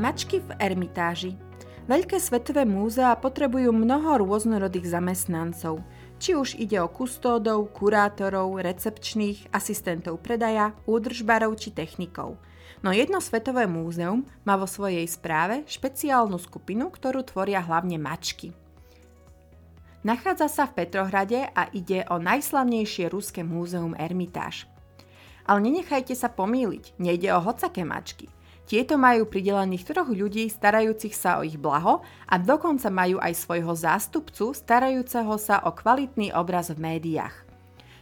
Mačky v Ermitáži Veľké svetové múzea potrebujú mnoho rôznorodých zamestnancov, či už ide o kustódov, kurátorov, recepčných, asistentov predaja, údržbarov či technikov. No jedno svetové múzeum má vo svojej správe špeciálnu skupinu, ktorú tvoria hlavne mačky. Nachádza sa v Petrohrade a ide o najslavnejšie ruské múzeum Ermitáž. Ale nenechajte sa pomýliť, nejde o hocaké mačky – tieto majú pridelených troch ľudí starajúcich sa o ich blaho a dokonca majú aj svojho zástupcu starajúceho sa o kvalitný obraz v médiách.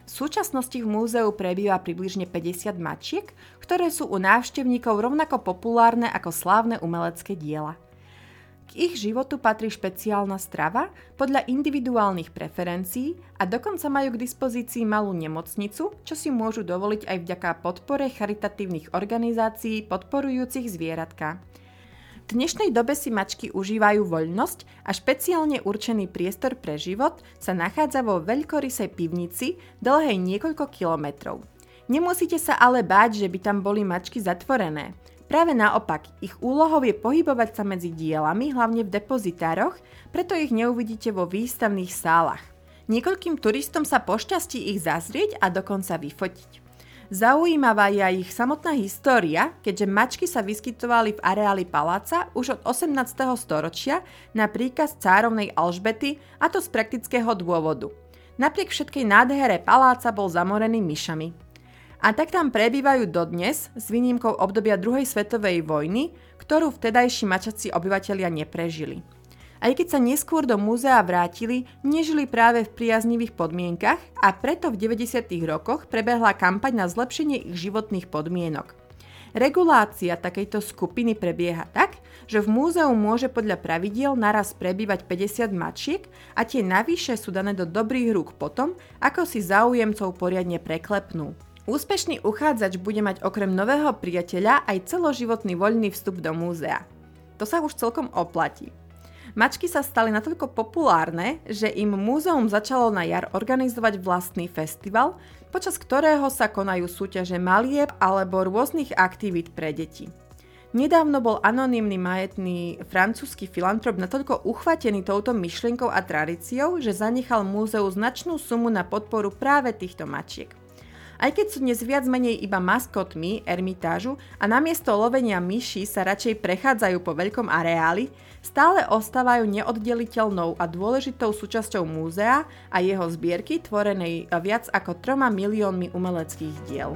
V súčasnosti v múzeu prebýva približne 50 mačiek, ktoré sú u návštevníkov rovnako populárne ako slávne umelecké diela. K ich životu patrí špeciálna strava podľa individuálnych preferencií a dokonca majú k dispozícii malú nemocnicu, čo si môžu dovoliť aj vďaka podpore charitatívnych organizácií podporujúcich zvieratka. V dnešnej dobe si mačky užívajú voľnosť a špeciálne určený priestor pre život sa nachádza vo veľkorysej pivnici dlhej niekoľko kilometrov. Nemusíte sa ale báť, že by tam boli mačky zatvorené. Práve naopak, ich úlohou je pohybovať sa medzi dielami, hlavne v depozitároch, preto ich neuvidíte vo výstavných sálach. Niekoľkým turistom sa pošťastí ich zazrieť a dokonca vyfotiť. Zaujímavá je aj ich samotná história, keďže mačky sa vyskytovali v areáli paláca už od 18. storočia na príkaz cárovnej Alžbety a to z praktického dôvodu. Napriek všetkej nádhere paláca bol zamorený myšami. A tak tam prebývajú dodnes, s výnimkou obdobia druhej svetovej vojny, ktorú vtedajší mačací obyvatelia neprežili. Aj keď sa neskôr do múzea vrátili, nežili práve v priaznivých podmienkach a preto v 90. rokoch prebehla kampaň na zlepšenie ich životných podmienok. Regulácia takejto skupiny prebieha tak, že v múzeu môže podľa pravidiel naraz prebývať 50 mačiek a tie navyše sú dané do dobrých rúk potom, ako si záujemcov poriadne preklepnú. Úspešný uchádzač bude mať okrem nového priateľa aj celoživotný voľný vstup do múzea. To sa už celkom oplatí. Mačky sa stali natoľko populárne, že im múzeum začalo na jar organizovať vlastný festival, počas ktorého sa konajú súťaže malieb alebo rôznych aktivít pre deti. Nedávno bol anonymný majetný francúzsky filantrop natoľko uchvatený touto myšlienkou a tradíciou, že zanechal múzeu značnú sumu na podporu práve týchto mačiek. Aj keď sú dnes viac menej iba maskotmi Ermitážu a namiesto lovenia myši sa radšej prechádzajú po veľkom areáli, stále ostávajú neoddeliteľnou a dôležitou súčasťou múzea a jeho zbierky tvorenej viac ako troma miliónmi umeleckých diel.